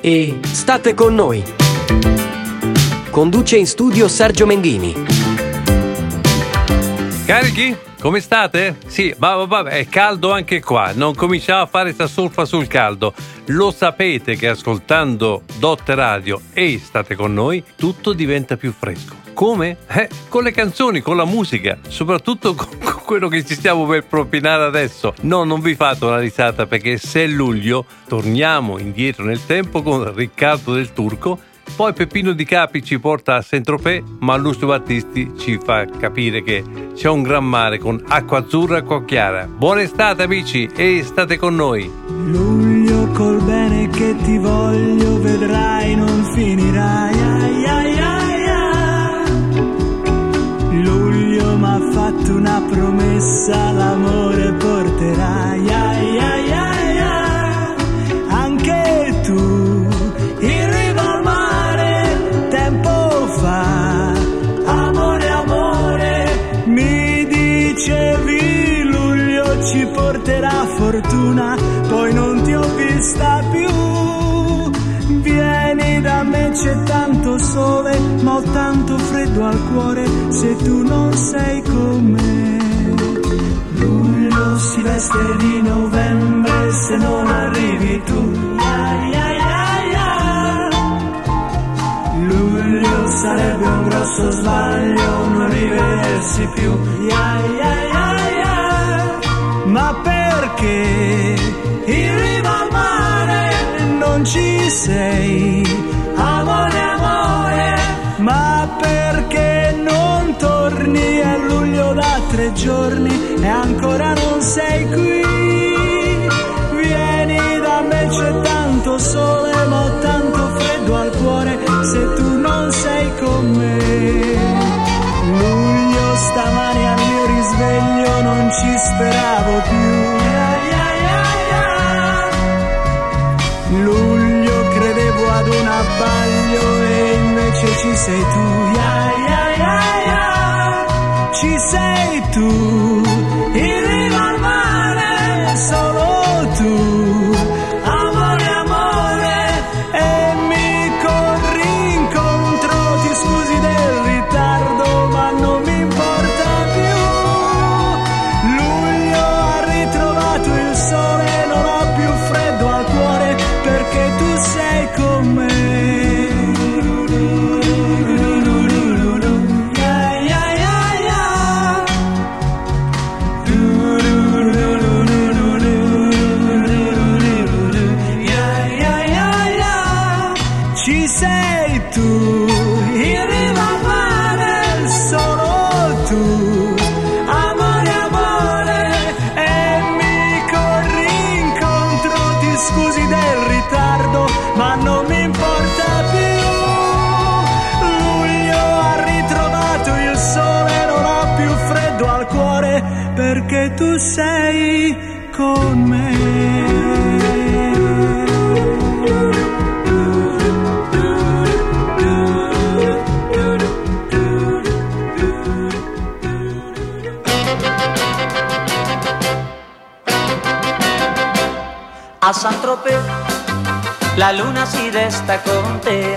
e state con noi. Conduce in studio Sergio Menghini. Carichi? Come state? Sì, ma vabbè, è caldo anche qua. Non cominciamo a fare sta surfa sul caldo. Lo sapete che ascoltando Dot Radio e state con noi, tutto diventa più fresco. Come? Eh, con le canzoni, con la musica, soprattutto con, con quello che ci stiamo per propinare adesso. No, non vi fate una risata perché se è luglio torniamo indietro nel tempo con Riccardo del Turco poi Peppino Di Capi ci porta a Saint-Tropez, ma Lucio Battisti ci fa capire che c'è un gran mare con acqua azzurra e acqua chiara. Buona estate amici e state con noi. Luglio col bene che ti voglio, vedrai non finirai. Fatto una promessa, l'amore porterai. Ai, ai, ai, ai. Anche tu, in riva al mare, tempo fa. Amore, amore, mi dicevi luglio ci porterà fortuna, poi non ti ho vista più. C'è tanto sole, ma ho tanto freddo al cuore se tu non sei con me. Luglio si veste di novembre se non arrivi tu. Luglio sarebbe un grosso sbaglio non rivedersi più. Ma perché in riva al mare non ci sei? Tre giorni e ancora non sei qui? Vieni da me, c'è tanto sole, ma ho tanto freddo al cuore se tu non sei con me. Luglio stamani al mio risveglio non ci speravo più. Luglio credevo ad un abbaglio e invece ci sei tu. Ai, ai, ai. Ci sei tu, A Saint-Tropez la luna si resta con te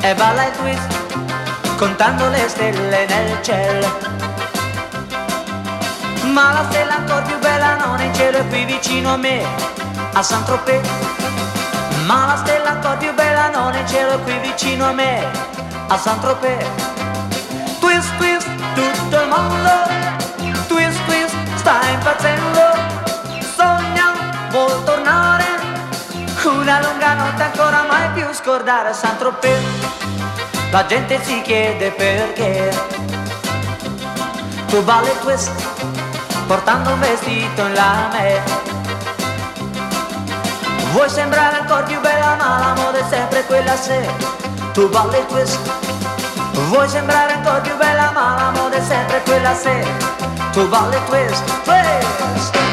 e balla il twist contando le stelle nel cielo. Ma la stella ancora più bella non è in cielo, è qui vicino a me, a Saint-Tropez. Ma la stella ancora più bella non è in cielo, è qui vicino a me, a Saint-Tropez. Twist, twist, tutto il mondo, twist, twist, sta impazzendo, tornare, una lunga notte ancora mai più scordare a Saint-Tropez. La gente si chiede perché tu balli twist portando un vestito in lame. Vuoi sembrare ancora più bella ma la moda è sempre quella se tu balli twist. Vuoi sembrare ancora più bella ma la moda è sempre quella se tu balli twist, twist.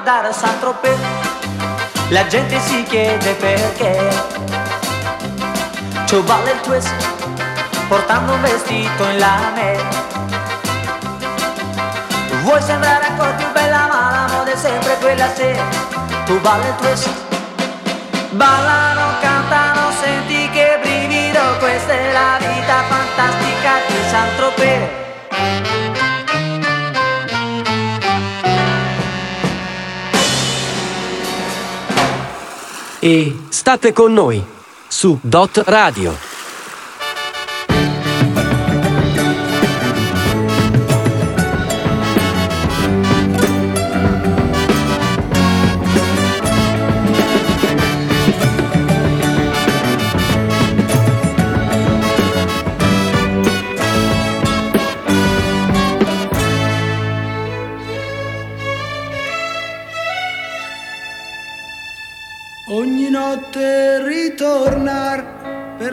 Più scordare Saint-Tropez La gente si chiede perché. Ci balla il twist Portando un vestito in lame. Vuoi sembrare ancora più bella ma la moda è sempre quella se. Tu balli il twist. Ballano, cantano, senti che brivido E state con noi su Dot Radio.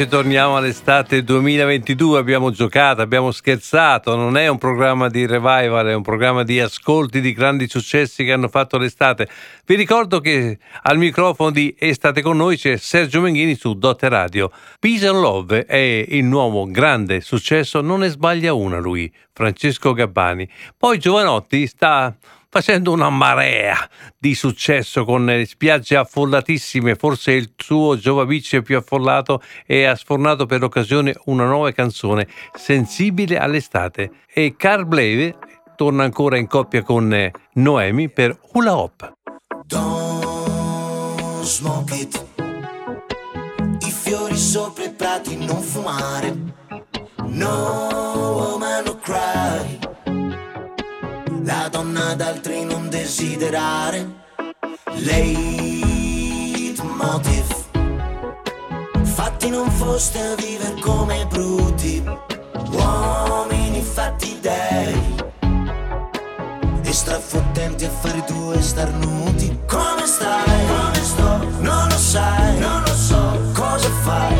Invece torniamo all'estate 2022, abbiamo giocato, abbiamo scherzato, non è un programma di revival, è un programma di ascolti di grandi successi che hanno fatto l'estate. Vi ricordo che al microfono di Estate con noi c'è Sergio Menghini su Dotte Radio. Peace and Love è il nuovo grande successo, non ne sbaglia una lui, Francesco Gabbani. Poi Giovanotti sta facendo una marea di successo con spiagge affollatissime, forse il suo Giovaviccio più affollato e ha sfornato per l'occasione una nuova canzone sensibile all'estate e Carl Bleve torna ancora in coppia con eh, Noemi per Hula Hop. Don't smoke it. I fiori sopra i prati non fumare. No woman no cry. Donna donna ad altri non desiderare. Leitmotiv. Fatti non foste a vivere come bruti, uomini fatti dei. E strafottenti a fare due starnuti. Come stai? Come sto? Non lo sai, non lo so. Cosa fai?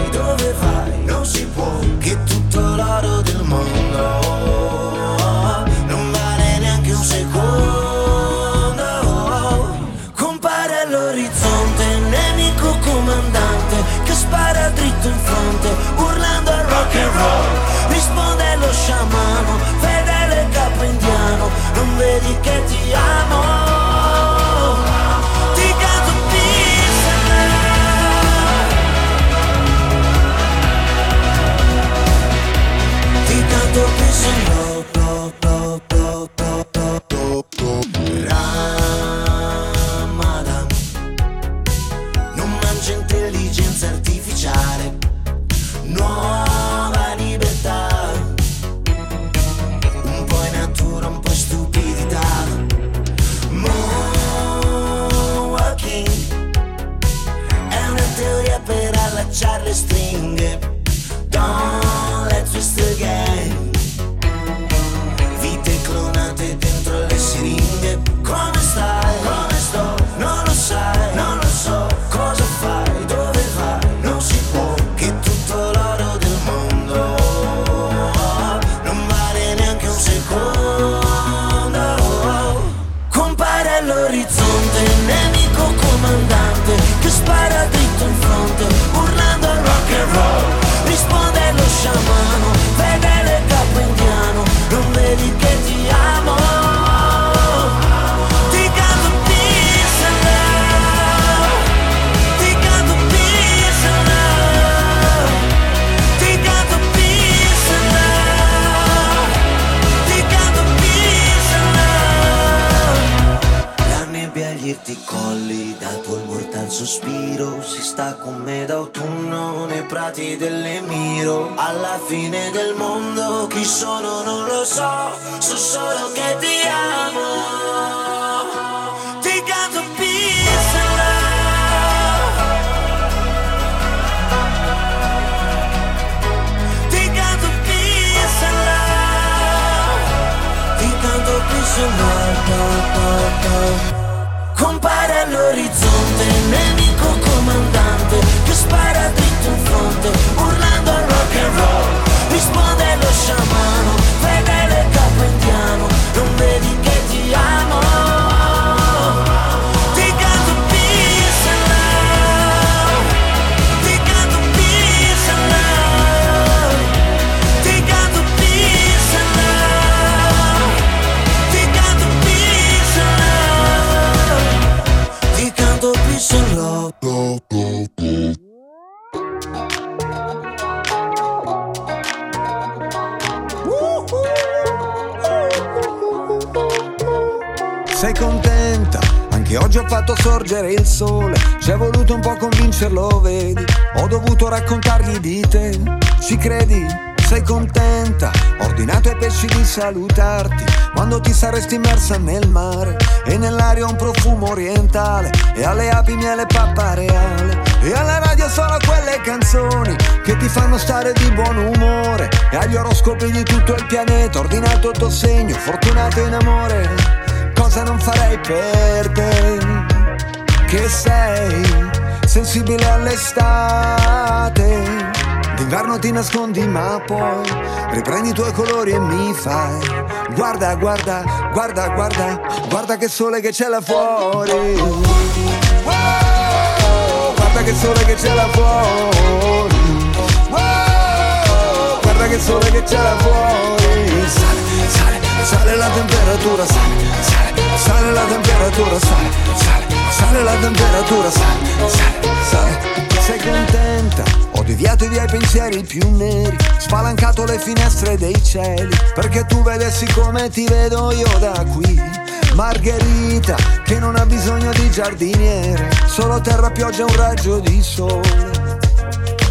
Sorgere il sole. Ci è voluto un po' convincerlo, vedi? Ho dovuto raccontargli di te. Ci credi? Sei contenta? Ho ordinato ai pesci di salutarti quando ti saresti immersa nel mare. E nell'aria un profumo orientale. E alle api miele pappa reale. E alla radio solo quelle canzoni che ti fanno stare di buon umore. E agli oroscopi di tutto il pianeta. Ordinato il tuo segno, fortunato in amore cosa non farei per te che sei sensibile all'estate. D'inverno ti nascondi ma poi riprendi i tuoi colori e mi fai. Guarda guarda guarda guarda guarda che sole che c'è là fuori. Wow, guarda che sole che c'è là fuori. Wow, guarda che sole che c'è là fuori. Sale sale sale la temperatura sale sale sale la temperatura sale sale sale la temperatura sale sale sale. Sei contenta? Ho deviato i miei pensieri più neri. Spalancato le finestre dei cieli. Perché tu vedessi come ti vedo io da qui. Margherita che non ha bisogno di giardiniere. Solo terra pioggia e un raggio di sole.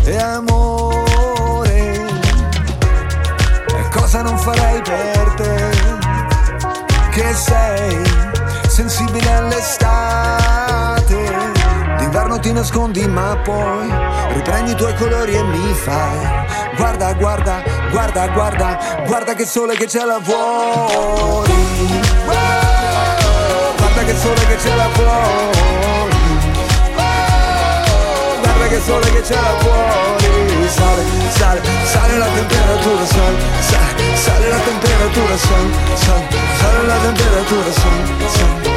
E amore e cosa non farei per te? Che sei sensibile all'estate. D'inverno ti nascondi ma poi riprendi i tuoi colori e mi fai. Guarda, guarda, guarda, guarda, guarda che sole che c'è là fuori. Guarda che sole che là fuori. Guarda che sole che là fuori. Sale, sale, sale la temperatura, sale, sale, sale la temperatura, sale, sale, sale la temperatura, sale, sale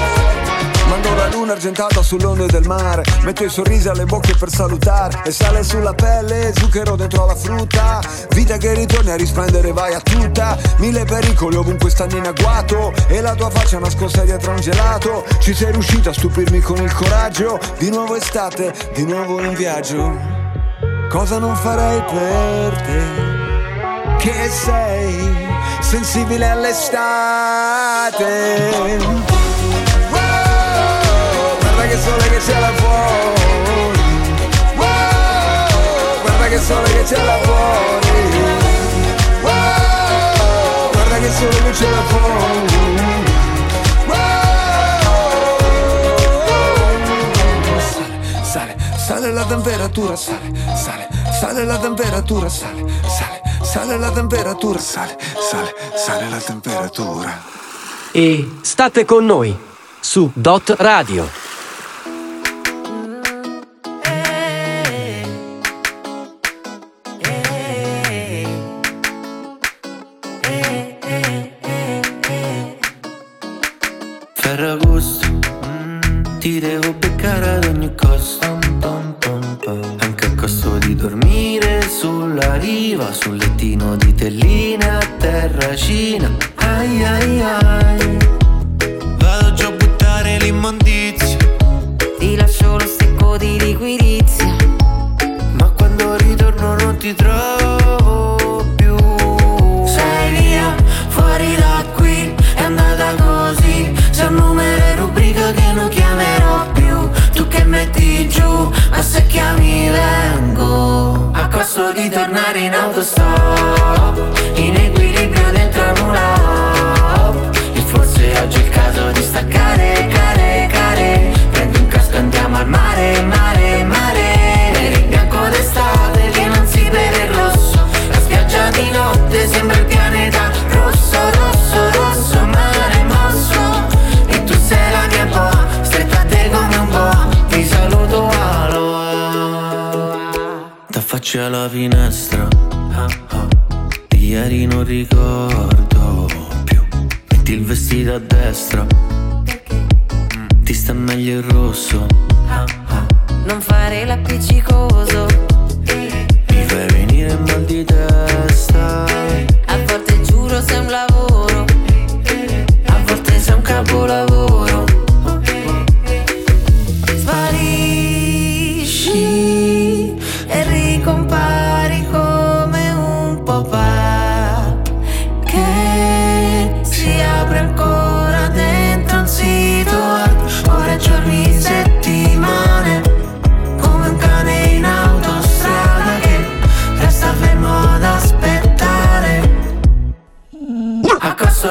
Mando la luna argentata sull'onde del mare. Metto i sorrisi alle bocche per salutare. E sale sulla pelle, zucchero dentro la frutta. Vita che ritorni a risplendere, vai a tutta. Mille pericoli ovunque stanno in agguato E la tua faccia nascosta dietro un gelato. Ci sei riuscito a stupirmi con il coraggio. Di nuovo estate, di nuovo in viaggio. Cosa non farei per te? Che sei sensibile all'estate sole che c'è là fuori. Guarda che sole che c'è là fuori. Guarda che sole che c'è là fuori. Sale, sale, sale la temperatura, sale, sale, sale la temperatura, sale, sale, sale la temperatura, sale, sale, sale la temperatura. E state con noi su Dot Radio. Ferragosto mm, Ti devo beccare ad ogni costo. Anche a costo di dormire sulla riva Sul lettino di telline a terracina Ai ai ai. sto in equilibrio dentro a nulla E forse oggi è il caso di staccare, care, care. Prendi un casco e andiamo al mare, mare, mare. Per il bianco d'estate che non si vede il rosso. La spiaggia di notte sembra il pianeta rosso, rosso, rosso Mare mosso. E tu sei la mia boa Stretta a te come un boa, ti saluto aloha. Da faccia alla finestra non ricordo più. Metti il vestito a destra, mm. ti sta meglio il rosso.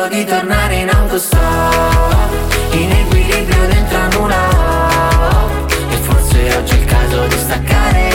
di tornare in autostop In equilibrio dentro a nulla E forse oggi è il caso di staccare.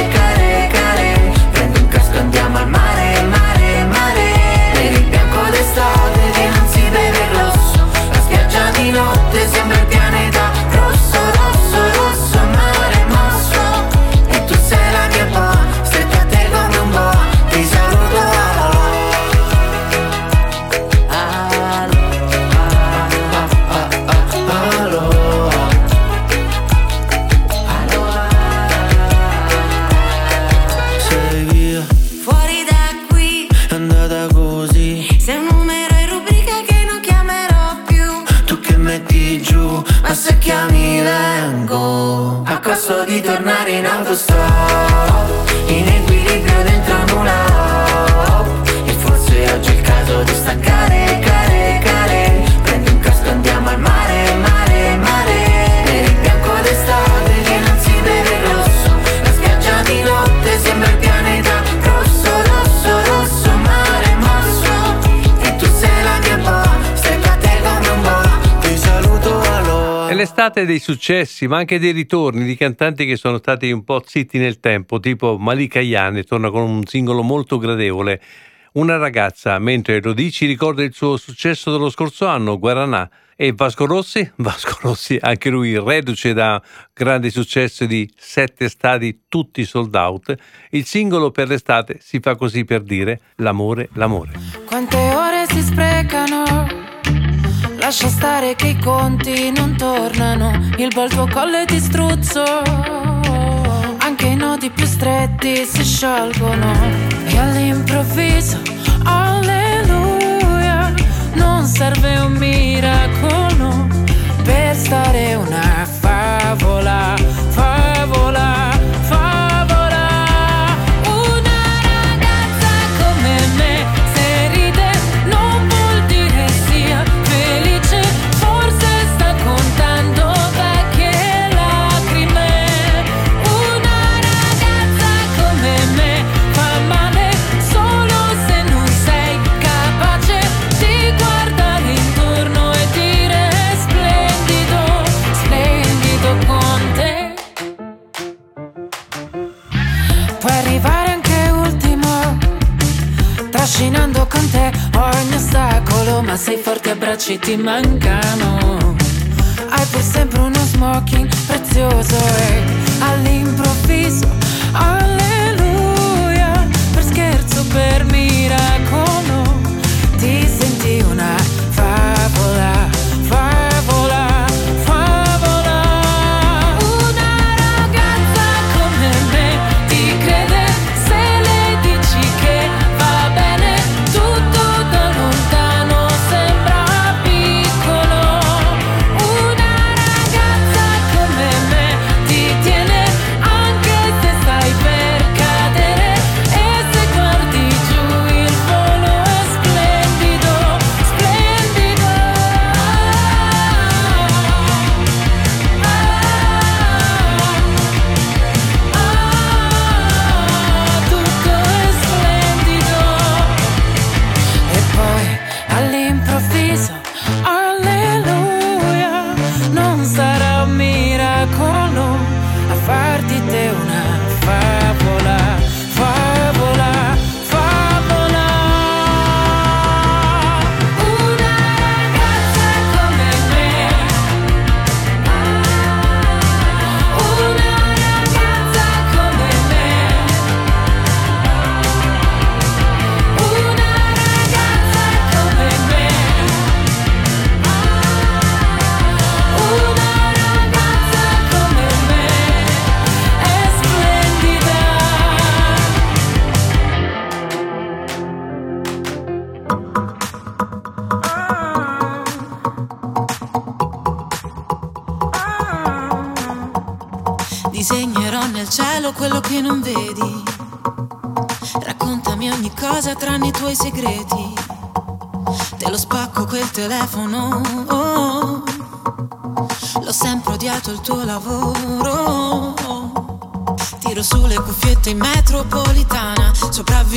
È l'estate dei successi, ma anche dei ritorni di cantanti che sono stati un po' zitti nel tempo, tipo Malika Ayane torna con un singolo molto gradevole. Una ragazza, mentre lo dici, ricorda il suo successo dello scorso anno, Guaranà. E Vasco Rossi? Vasco Rossi, anche lui reduce da grande successo di sette stadi tutti sold out. Il singolo per l'estate si fa così per dire l'amore, l'amore. Quante ore si sprecano? Lascia stare che i conti non tornano. Il bel tuo collo è di. Anche i nodi più stretti si sciolgono. E all'improvviso, alleluia, non serve un miracolo per stare una favola, ogni ostacolo Ma sei forte abbracci ti mancano. Hai pur sempre uno smoking prezioso E all'improvviso Alleluia Per scherzo, per miracolo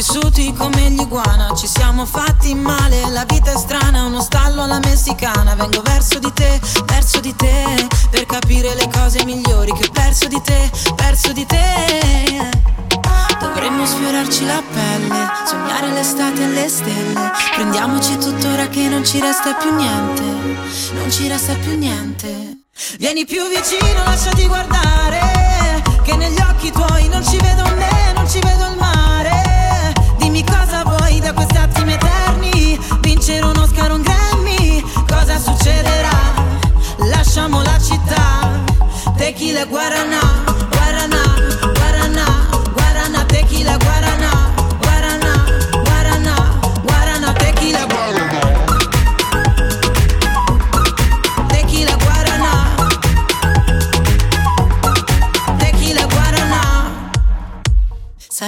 Sopravvissuti come gli iguana. Ci siamo fatti male, la vita è strana. Uno stallo alla messicana. Vengo verso di te, verso di te. Per capire le cose migliori che ho perso di te, perso di te. Dovremmo sfiorarci la pelle, sognare l'estate e le stelle. Prendiamoci tuttora che non ci resta più niente, non ci resta più niente. Vieni più vicino, lasciati guardare, che negli occhi tuoi non ci vedo me, non ci vedo il mare.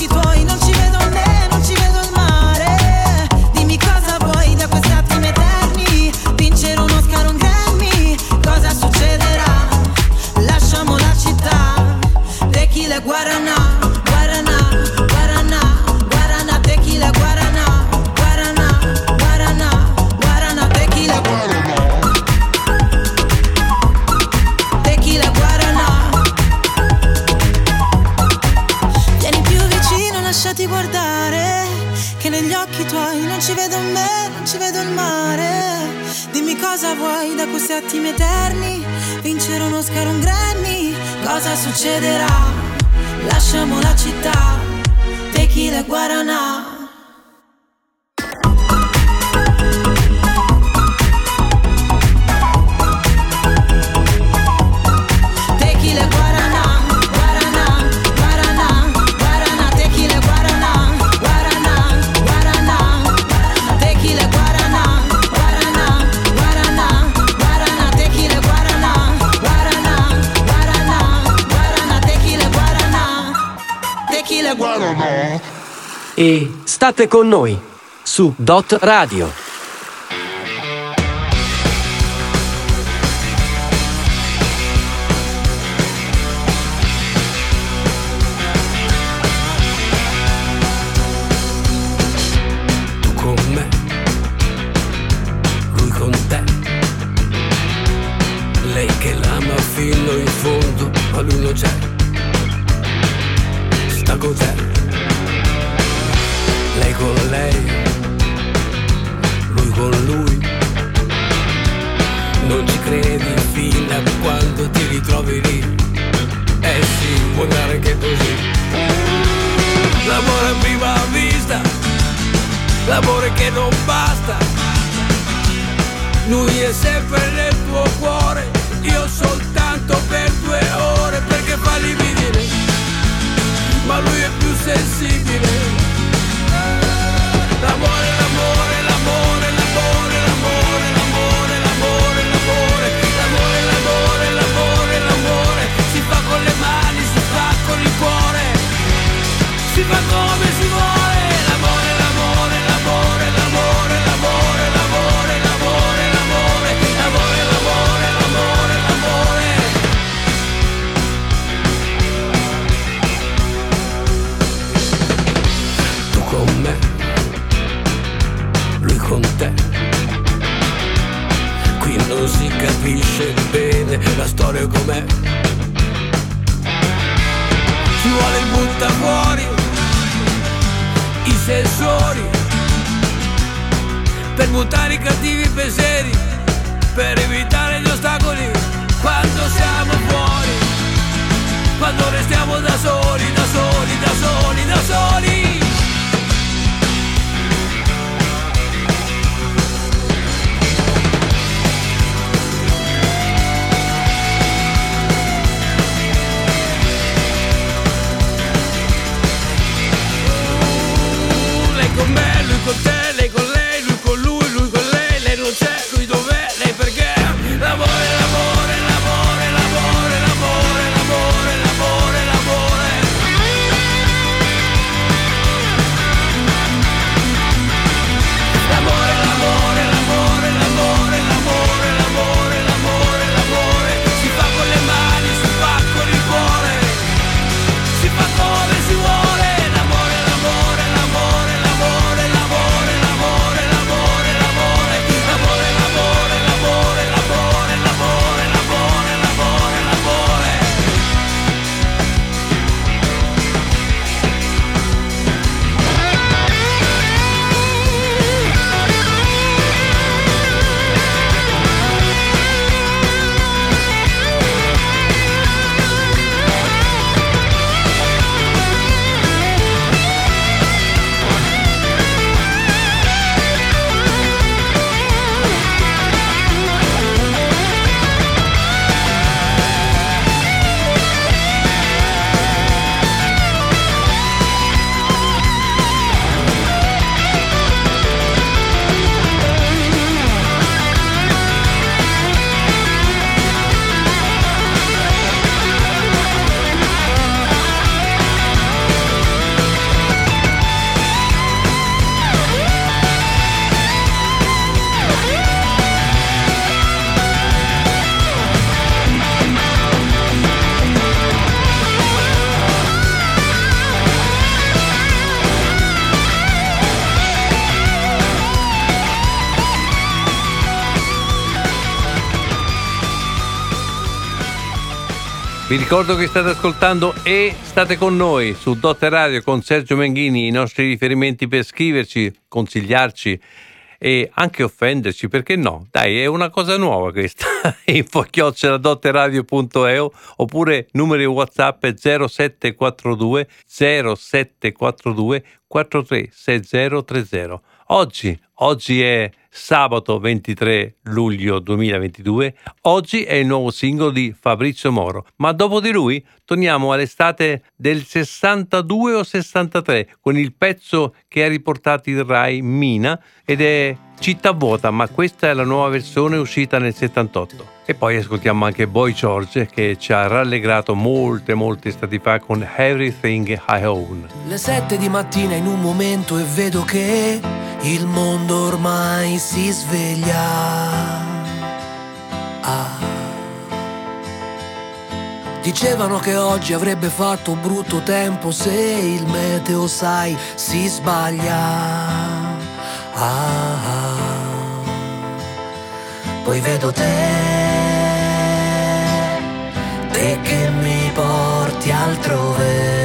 occhi non ci vedo né, non ci vedo il mare. Dimmi cosa vuoi da questi attimi eterni, vincere un Oscar, cosa succederà? Lasciamo la città, questi attimi eterni Vincere un Oscar, un Grammy Cosa succederà? Lasciamo la città Tequila guarana Tequila E state con noi su Dot Radio. Ti ritrovi lì. Eh sì, può andare anche così. L'amore a prima vista l'amore che non basta. Lui è sempre nel tuo cuore, io soltanto per due ore perché fa lividire, ma lui è più sensibile. Non si capisce bene la storia com'è. Ci vuole il butta fuori i sensori per mutare i cattivi pensieri, per evitare gli ostacoli quando siamo fuori, quando restiamo da soli, da soli, da soli, da soli. come le cocktail Vi ricordo che state ascoltando e state con noi su Dotte Radio con Sergio Menghini, i nostri riferimenti per scriverci, consigliarci e anche offenderci, perché no? Dai, è una cosa nuova questa. Info oppure numeri WhatsApp 0742 0742 436030. Oggi, oggi è sabato 23 luglio 2022. Oggi è il nuovo singolo di Fabrizio Moro, ma dopo di lui torniamo all'estate del 62 o 63 con il pezzo che ha riportato il Rai Mina ed è Città vuota, ma questa è la nuova versione uscita nel 78. E poi ascoltiamo anche Boy George che ci ha rallegrato molte molte estati fa con Everything I Own. Le sette di mattina in un momento e vedo che il mondo ormai si sveglia. Ah. Dicevano che oggi avrebbe fatto brutto tempo se il meteo, sai, si sbaglia. Ah, ah. Poi vedo te, te che mi porti altrove.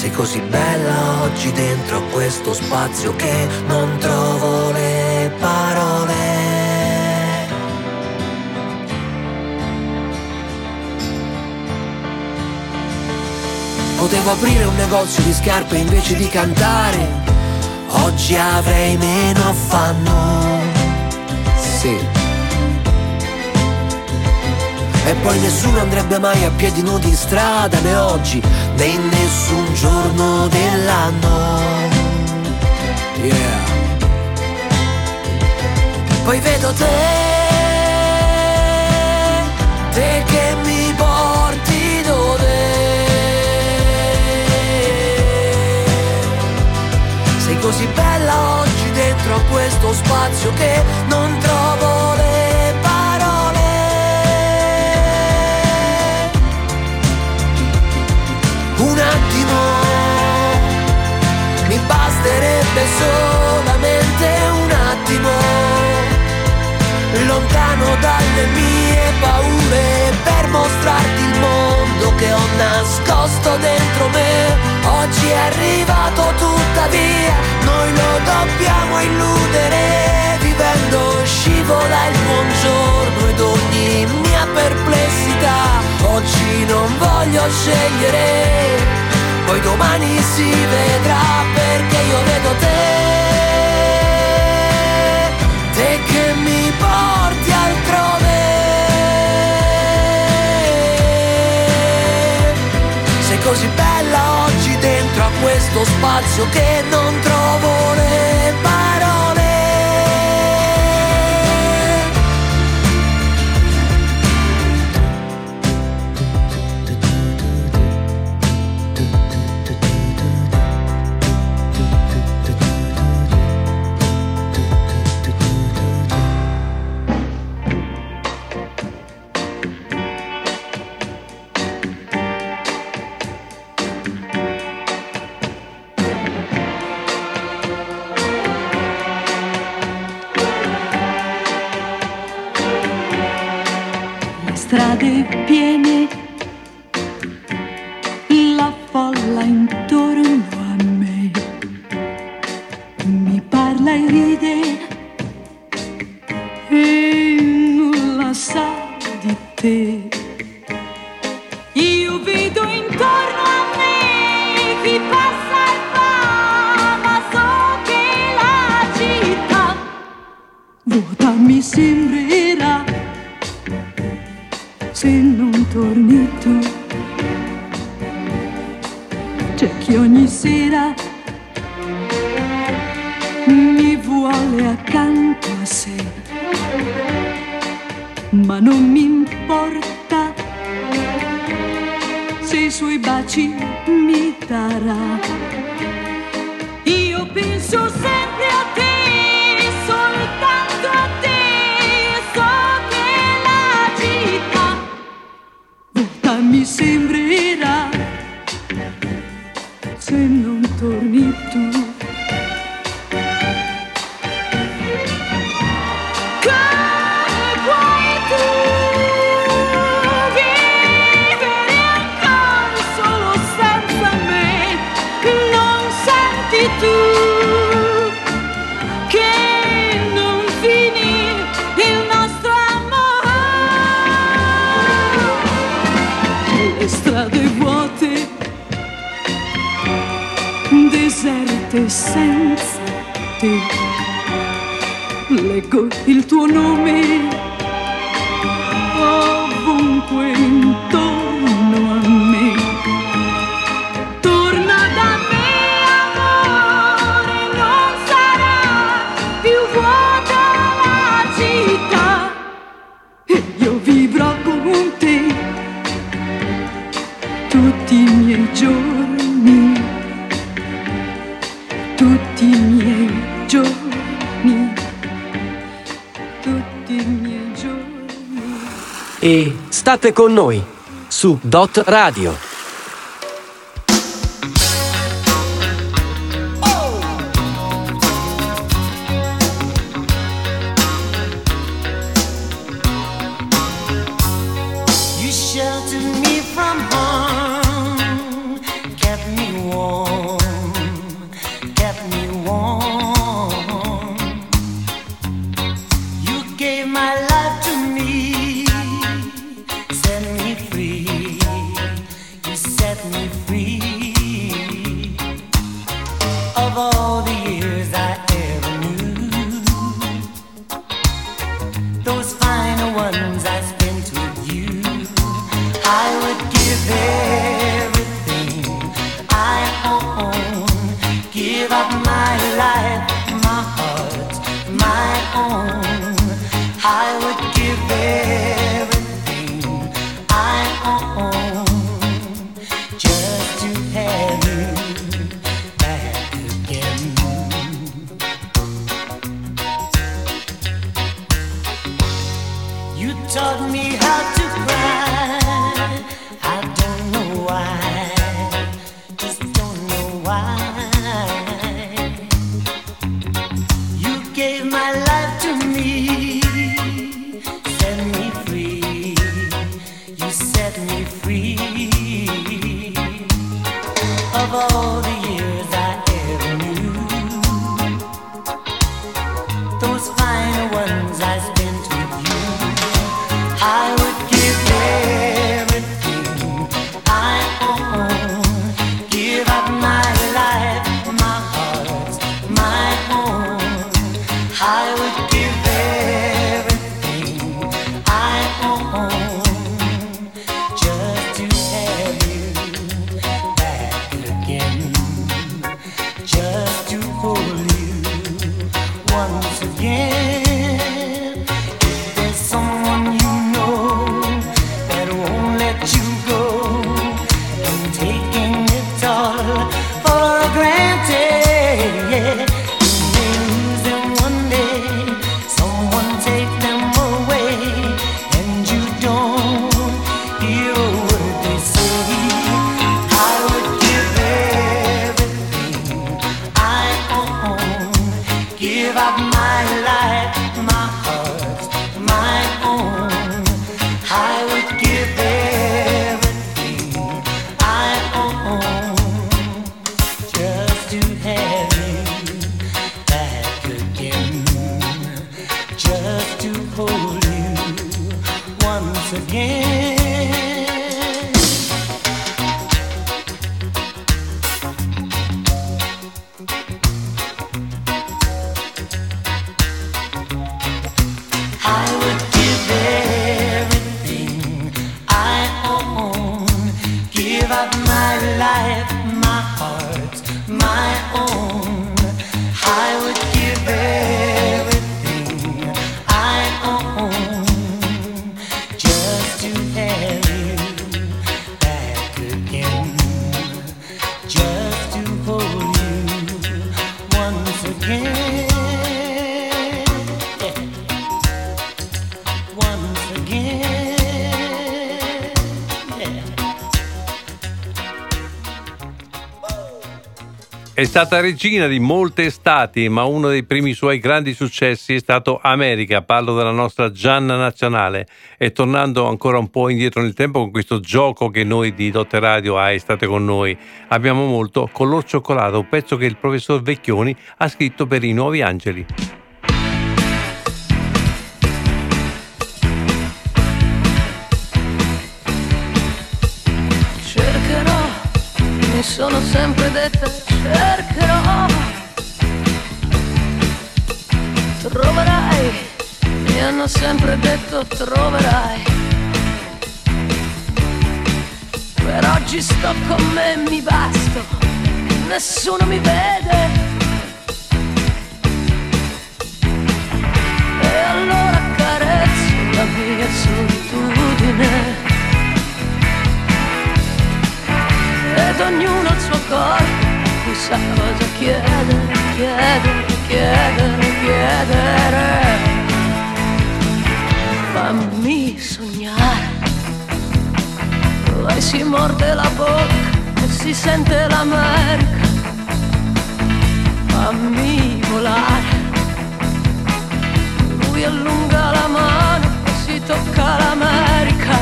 Sei così bella oggi dentro a questo spazio che non trovo le Potevo aprire un negozio di scarpe invece di cantare. Oggi avrei meno affanno. Sì. E poi nessuno andrebbe mai a piedi nudi in strada né oggi né in nessun giorno dell'anno. Yeah. Poi vedo te, te che così bella oggi dentro a questo spazio che non trovo le parole. Un attimo mi basterebbe solamente un attimo lontano dalle mie paure per mostrarti il mondo che ho nascosto dentro me. Oggi è arrivato tuttavia, noi lo dobbiamo illudere, vivendo scivola il buongiorno ed ogni mia perplessità. Oggi non voglio scegliere, poi domani si vedrà perché io vedo te che mi porti altrove. Sei così bella oggi dentro a questo spazio che non trovo le parole. e senza te. Leggo il tuo nome ovunque in Restate con noi su Dot Radio. stata regina di molte estati, ma uno dei primi suoi grandi successi è stato America, parlo della nostra Gianna Nazionale. E tornando ancora un po' indietro nel tempo con questo gioco che noi di Dotte Radio a Estate con noi abbiamo molto, Color Cioccolato, un pezzo che il professor Vecchioni ha scritto per i Nuovi Angeli. Cercherò, mi sono sempre detta cercherò. Troverai, mi hanno sempre detto troverai. Per oggi sto con me, mi basto, nessuno mi vede. E allora accarezzo la mia solitudine. Ed ognuno il suo corpo, chissà cosa chiedere, chiedere, chiedere, chiedere. Fammi sognare. Lei si morde la bocca e si sente l'America. Fammi volare. Lui allunga la mano e si tocca l'America.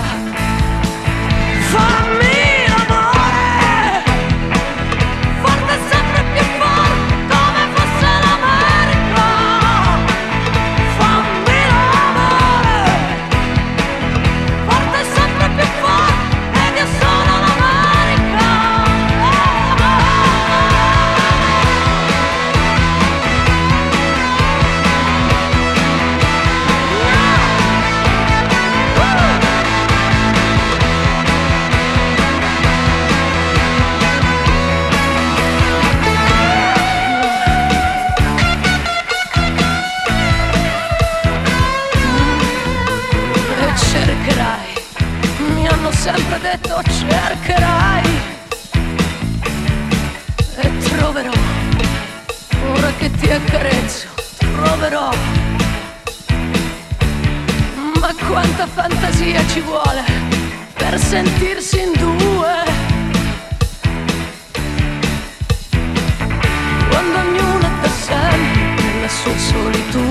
Fammi sempre detto cercherai. E troverò. Ora che ti accarezzo, troverò. Ma quanta fantasia ci vuole per sentirsi in due. Quando ognuno è da sempre nella sua solitudine.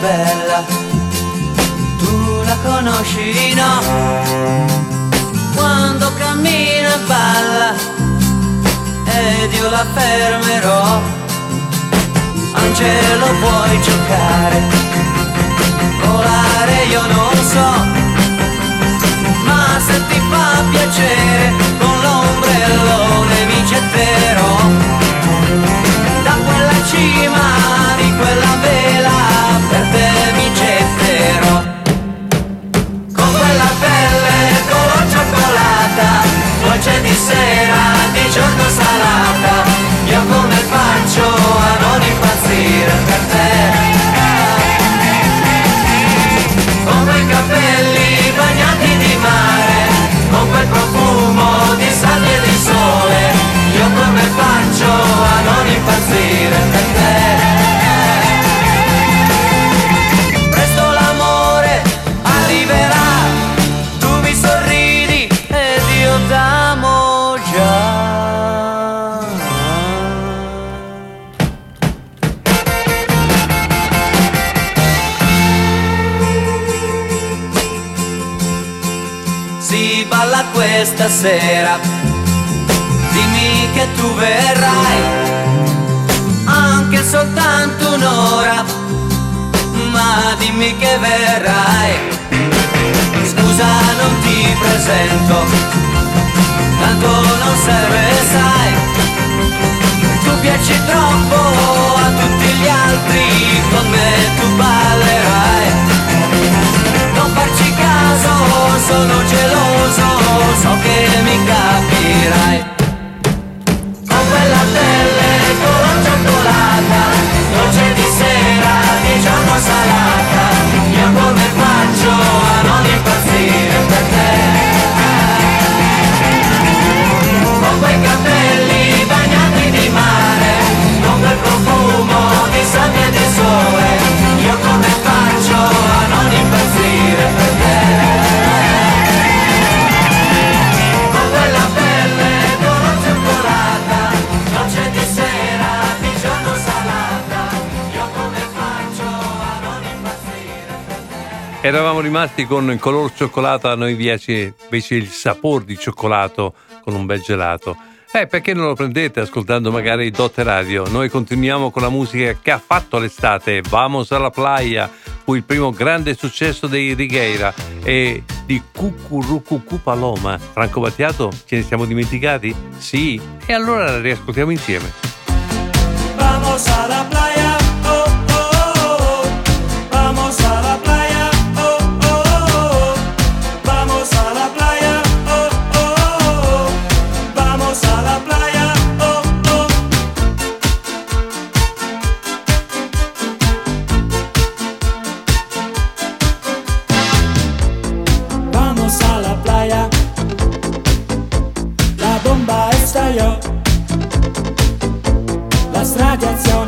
Bella? Tu la conosci, no? Quando cammina e balla ed io la fermerò. Angelo puoi giocare, volare io non so, ma se ti fa piacere con l'ombrellone mi getterò da quella cima di sera di giorno salata questa sera Dimmi che tu verrai Anche soltanto un'ora Ma dimmi che verrai. Scusa non ti presento Tanto non serve sai. siamo rimasti con il color cioccolato, a noi piace invece il sapore di cioccolato con un bel gelato. Eh, perché non lo prendete ascoltando magari i Dotte Radio? Noi continuiamo con la musica che ha fatto l'estate, Vamos alla playa, fu il primo grande successo dei Righeira e di Cucurucucu Paloma. Franco Battiato, ce ne siamo dimenticati? Sì, e allora la riascoltiamo insieme. Vamos alla playa. radiazione.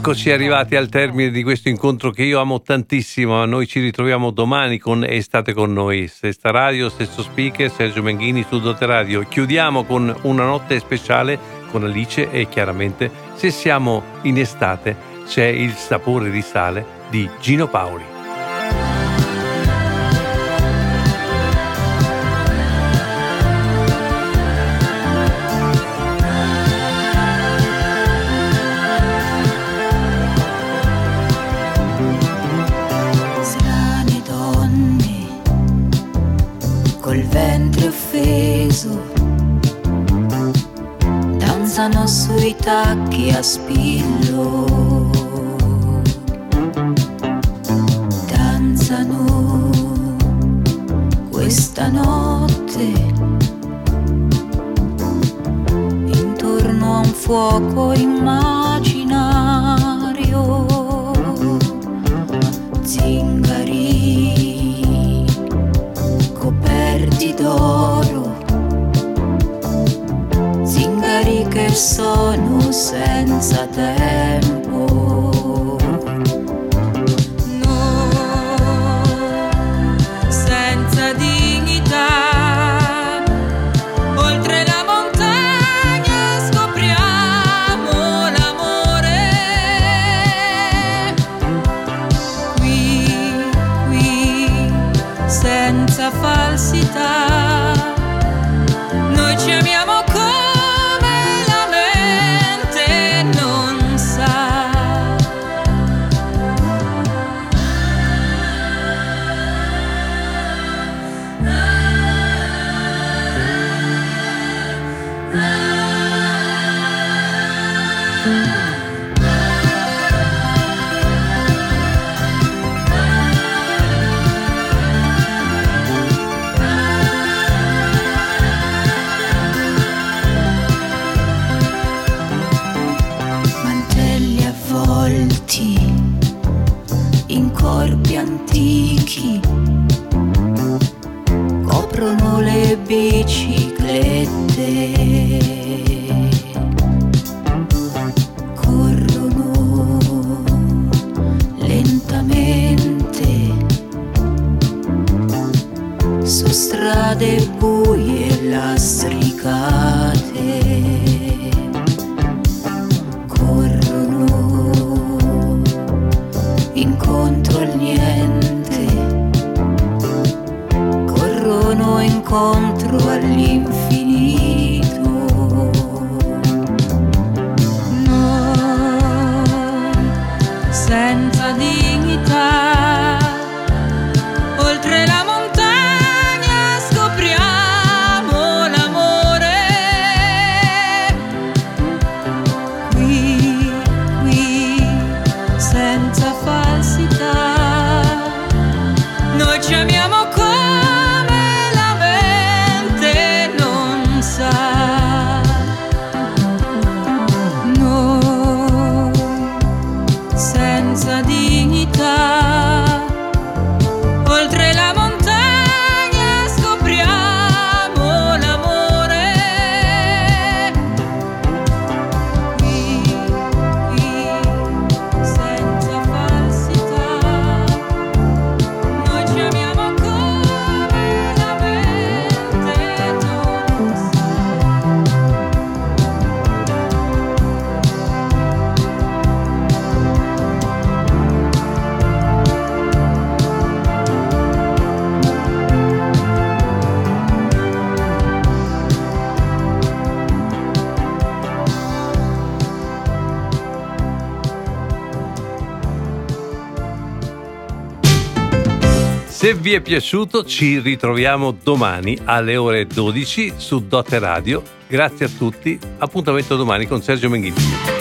Eccoci arrivati al termine di questo incontro che io amo tantissimo. Noi ci ritroviamo domani con Estate con noi. Sesta Radio, stesso speaker, Sergio Menghini su Dote Radio. Chiudiamo con una notte speciale con Alice e chiaramente se siamo in estate c'è il sapore di sale di Gino Paoli. Gesù. Danzano sui tacchi a spillo. Danzano questa notte intorno a un fuoco in mare. sono senza tempo. Se vi è piaciuto ci ritroviamo domani alle ore 12 su Dote Radio. Grazie a tutti, appuntamento domani con Sergio Menghini.